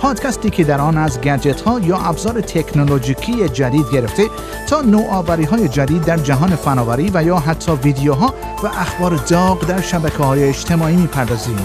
پادکستی که در آن از گجت ها یا ابزار تکنولوژیکی جدید گرفته تا نوآوری های جدید در جهان فناوری و یا حتی ویدیوها و اخبار داغ در شبکه های اجتماعی می‌پردازیم.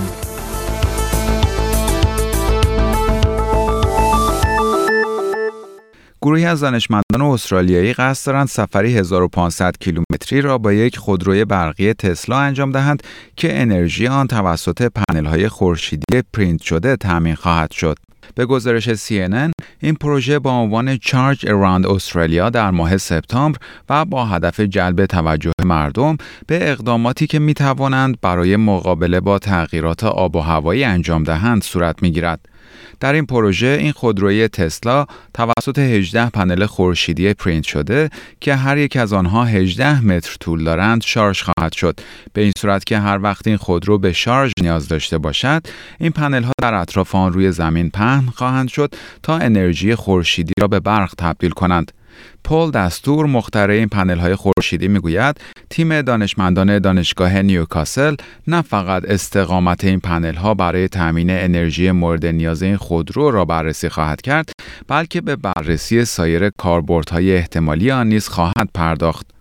گروهی از دانشمندان استرالیایی قصد دارند سفری 1500 کیلومتری را با یک خودروی برقی تسلا انجام دهند که انرژی آن توسط پنل خورشیدی پرینت شده تامین خواهد شد. به گزارش CNN این پروژه با عنوان Charge Around Australia در ماه سپتامبر و با هدف جلب توجه مردم به اقداماتی که می توانند برای مقابله با تغییرات آب و هوایی انجام دهند صورت می گیرد. در این پروژه این خودروی تسلا توسط 18 پنل خورشیدی پرینت شده که هر یک از آنها 18 متر طول دارند شارژ خواهد شد. به این صورت که هر وقت این خودرو به شارژ نیاز داشته باشد این پنل ها در اطراف آن روی زمین پهن خواهند شد تا انرژی خورشیدی را به برق تبدیل کنند. پال دستور مخترع این پنل های خورشیدی می‌گوید تیم دانشمندان دانشگاه نیوکاسل نه فقط استقامت این پنل ها برای تامین انرژی مورد نیاز این خودرو را بررسی خواهد کرد بلکه به بررسی سایر کاربردهای احتمالی آن نیز خواهد پرداخت.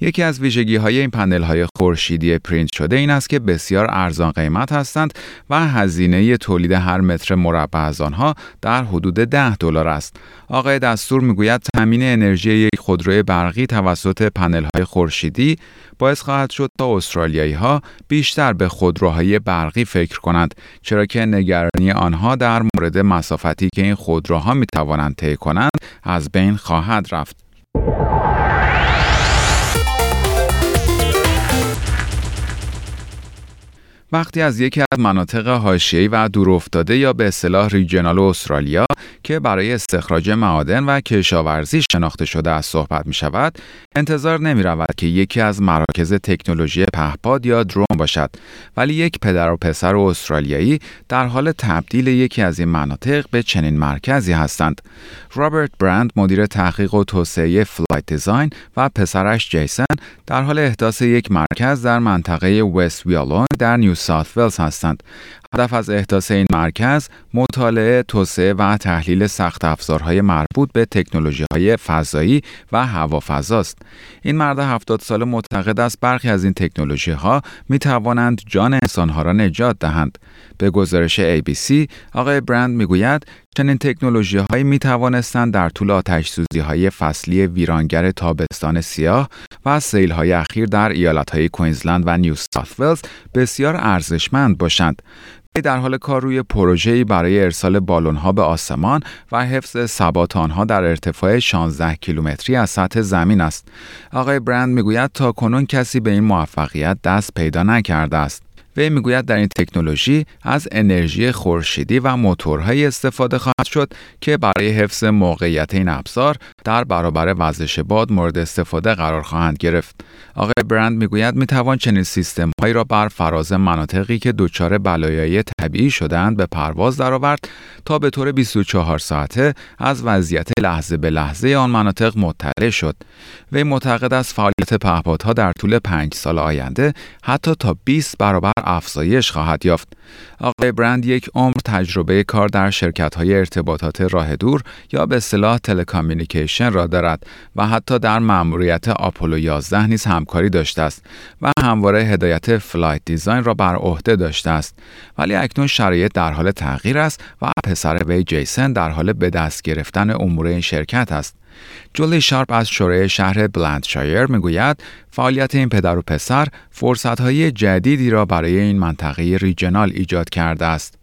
یکی از ویژگی های این پنل های خورشیدی پرینت شده این است که بسیار ارزان قیمت هستند و هزینه تولید هر متر مربع از آنها در حدود 10 دلار است. آقای دستور می‌گوید تامین انرژی یک خودروی برقی توسط پنل های خورشیدی باعث خواهد شد تا استرالیایی ها بیشتر به خودروهای برقی فکر کنند چرا که نگرانی آنها در مورد مسافتی که این خودروها می توانند طی کنند از بین خواهد رفت. وقتی از یکی از مناطق حاشیه‌ای و دورافتاده یا به اصطلاح regional استرالیا که برای استخراج معادن و کشاورزی شناخته شده است صحبت می شود، انتظار نمی رود که یکی از مراکز تکنولوژی پهپاد یا drone باشد، ولی یک پدر و پسر استرالیایی در حال تبدیل یکی از این مناطق به چنین مرکزی هستند. رابرت برند مدیر تحقیق و توسعه Flight Design و پسرش جیسن در حال احداث یک مرکز در منطقه وست ویالون در نیو ساوت ولز هستند. هدف از احداث این مرکز مطالعه، توسعه و تحلیل سخت افزارهای مربوط به تکنولوژی های فضایی و هوافضاست. این مرد 70 ساله معتقد است برخی از این تکنولوژی ها می توانند جان انسانها را نجات دهند. به گزارش ABC، آقای برند می‌گوید چنین تکنولوژی هایی می توانستند در طول آتش سوزی های فصلی ویرانگر تابستان سیاه و سیل های اخیر در ایالت های کوینزلند و نیو ساوت ولز بسیار ارزشمند باشند. در حال کار روی پروژه‌ای برای ارسال بالون‌ها به آسمان و حفظ ثبات آنها در ارتفاع 16 کیلومتری از سطح زمین است. آقای برند می‌گوید تا کنون کسی به این موفقیت دست پیدا نکرده است. وی می‌گوید در این تکنولوژی از انرژی خورشیدی و موتورهایی استفاده خواهد شد که برای حفظ موقعیت این ابزار در برابر وزش باد مورد استفاده قرار خواهند گرفت. آقای برند می‌گوید می‌توان چنین سیستم هایی را بر فراز مناطقی که دچار بلایای طبیعی شدند به پرواز درآورد تا به طور 24 ساعته از وضعیت لحظه به لحظه آن مناطق مطلع شد. وی معتقد است فعالیت پهپادها در طول پنج سال آینده حتی تا 20 برابر افزایش خواهد یافت. آقای برند یک عمر تجربه کار در شرکت های ارتباطات راه دور یا به اصطلاح telecommunication را دارد و حتی در مأموریت آپولو 11 نیز همکاری داشته است و همواره هدایت Flight Design را بر عهده داشته است ولی اکنون شرایط در حال تغییر است و پسر وی جیسن در حال به دست گرفتن امور این شرکت است جولی شارپ از شورای شهر بلندشایر می‌گوید فعالیت این پدر و پسر فرصتهای جدیدی را برای این منطقه regional ایجاد کرده است.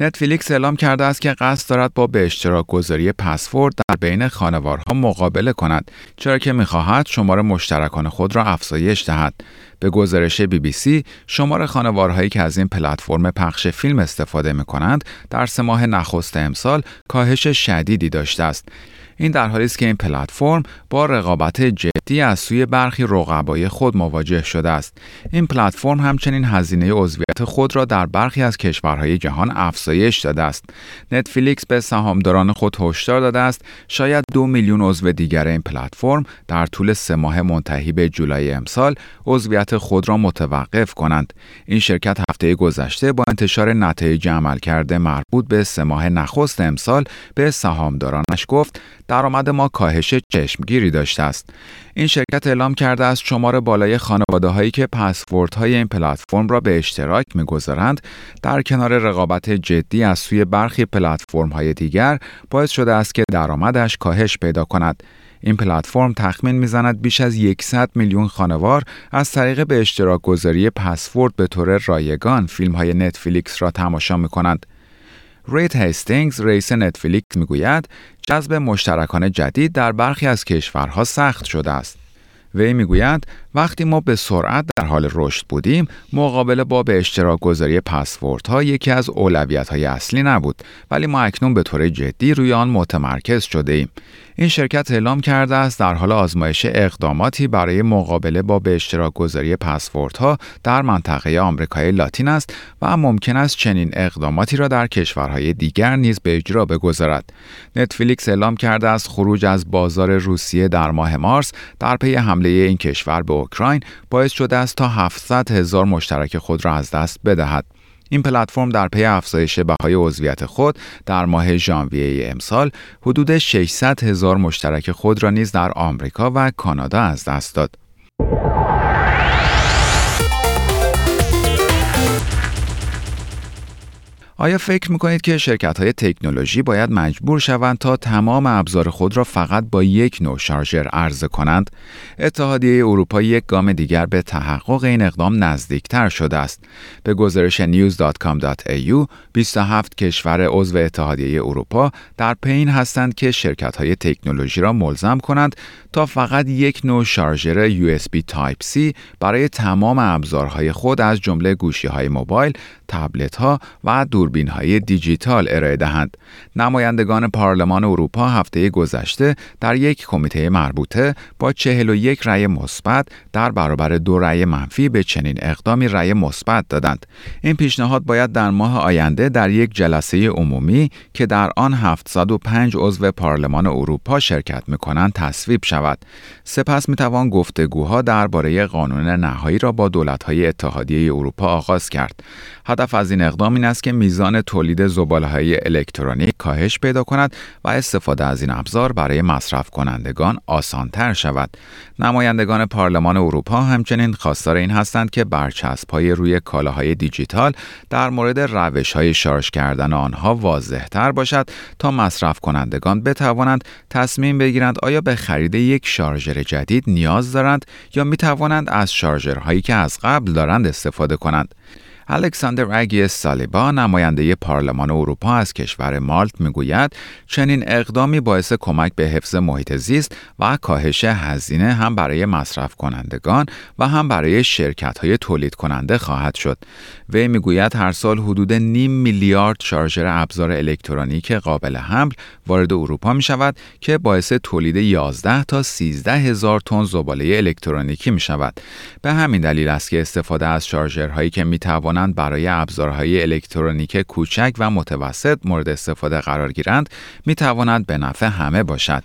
نتفلیکس اعلام کرده است که قصد دارد با به اشتراک گذاری پسورد در بین خانوارها مقابله کند چرا که می‌خواهد شماره مشترکان خود را افزایش دهد. به گزارش بی بی سی شمار خانوارهایی که از این پلتفرم پخش فیلم استفاده می کنند در سه ماه نخست امسال کاهش شدیدی داشته است. این در حالی است که این پلتفرم با رقابت جدی از سوی برخی رقبای خود مواجه شده است. این پلتفرم همچنین هزینه عضویت خود را در برخی از کشورهای جهان افزایش داده است. نتفلیکس به سهامداران خود هشدار داده است. شاید دو میلیون عضو دیگر این پلتفرم در طول سه ماه منتهی به جولای امسال عضویت خود را متوقف کنند. این شرکت هفته گذشته با انتشار نتایج عملکرد مربوط به سه ماه نخست امسال به سهامدارانش گفت درآمد ما کاهش چشمگیری داشته است. این شرکت اعلام کرده است شمار بالای خانواده هایی که پسورد های این پلتفرم را به اشتراک می‌گذارند در کنار رقابت جدی از سوی برخی پلتفرم های دیگر باعث شده است که درآمدش کاهش پیدا کند. این پلتفرم تخمین می‌زند بیش از 100 میلیون خانوار از طریق به اشتراک گذاری پسورد به طور رایگان فیلم های نتفلیکس را تماشا می کنند. رید هستینگز رئیس نتفلیکس می‌گوید جذب مشترکان جدید در برخی از کشورها سخت شده است. وی می‌گوید وقتی ما به سرعت در حال رشد بودیم مقابله با به اشتراک گذاری پسوردها یکی از اولویت های اصلی نبود ولی ما اکنون به طور جدی روی آن متمرکز شده ایم. این شرکت اعلام کرده است در حال آزمایش اقداماتی برای مقابله با به اشتراک گذاری پسوردها در منطقه آمریکای لاتین است و ممکن است چنین اقداماتی را در کشورهای دیگر نیز به اجرا بگذارد. نتفلیکس اعلام کرده است خروج از بازار روسیه در ماه مارس در پی حمله این کشور به اوکراین باعث شده است تا 700 هزار مشترک خود را از دست بدهد. این پلتفرم در پی افزایش بهای عضویت خود در ماه ژانویه امسال حدود 600 هزار مشترک خود را نیز در آمریکا و کانادا از دست داد. آیا فکر می‌کنید که شرکت های تکنولوژی باید مجبور شوند تا تمام ابزار خود را فقط با یک نوع شارژر عرضه کنند؟ اتحادیه اروپا یک گام دیگر به تحقق این اقدام نزدیکتر شده است. به گزارش news.com.au 27 کشور عضو اتحادیه اروپا در پین هستند که شرکت های تکنولوژی را ملزم کنند تا فقط یک نوع شارژر USB Type-C برای تمام ابزارهای خود از جمله گوشی های موبایل، تبلت ها و دوربین های دیجیتال ارائه دهند. نمایندگان پارلمان اروپا هفته گذشته در یک کمیته مربوطه با 41 رأی مثبت در برابر دو رأی منفی به چنین اقدامی رأی مثبت دادند. این پیشنهاد باید در ماه آینده در یک جلسه عمومی که در آن 705 عضو پارلمان اروپا شرکت می‌کنند تصویب شود. سپس می‌توان گفتگوها درباره قانون نهایی را با دولت‌های اتحادیه اروپا آغاز کرد. هدف از این اقدام این است که تولید های الکترونیک کاهش پیدا کند و استفاده از این ابزار برای مصرف کنندگان آسانتر شود. نمایندگان پارلمان اروپا همچنین خواستار این هستند که برچسب های روی کالاهای دیجیتال در مورد روش های شارژ کردن آنها واضح تر باشد تا مصرف کنندگان بتوانند تصمیم بگیرند آیا به خرید یک شارژر جدید نیاز دارند یا می توانند از شارژرهایی که از قبل دارند استفاده کنند. الکساندر اگیس سالیبا نماینده پارلمان اروپا از کشور مالت می‌گوید چنین اقدامی باعث کمک به حفظ محیط زیست و کاهش هزینه هم برای مصرف کنندگان و هم برای شرکت های تولید کننده خواهد شد. وی می‌گوید هر سال حدود نیم میلیارد شارژر ابزار الکترونیک قابل حمل وارد اروپا می شود که باعث تولید 11 تا 13 هزار تن زباله الکترونیکی می شود. به همین دلیل است که استفاده از شارژرهایی که می توانند برای ابزارهای الکترونیک کوچک و متوسط مورد استفاده قرار گیرند می تواند به نفع همه باشد.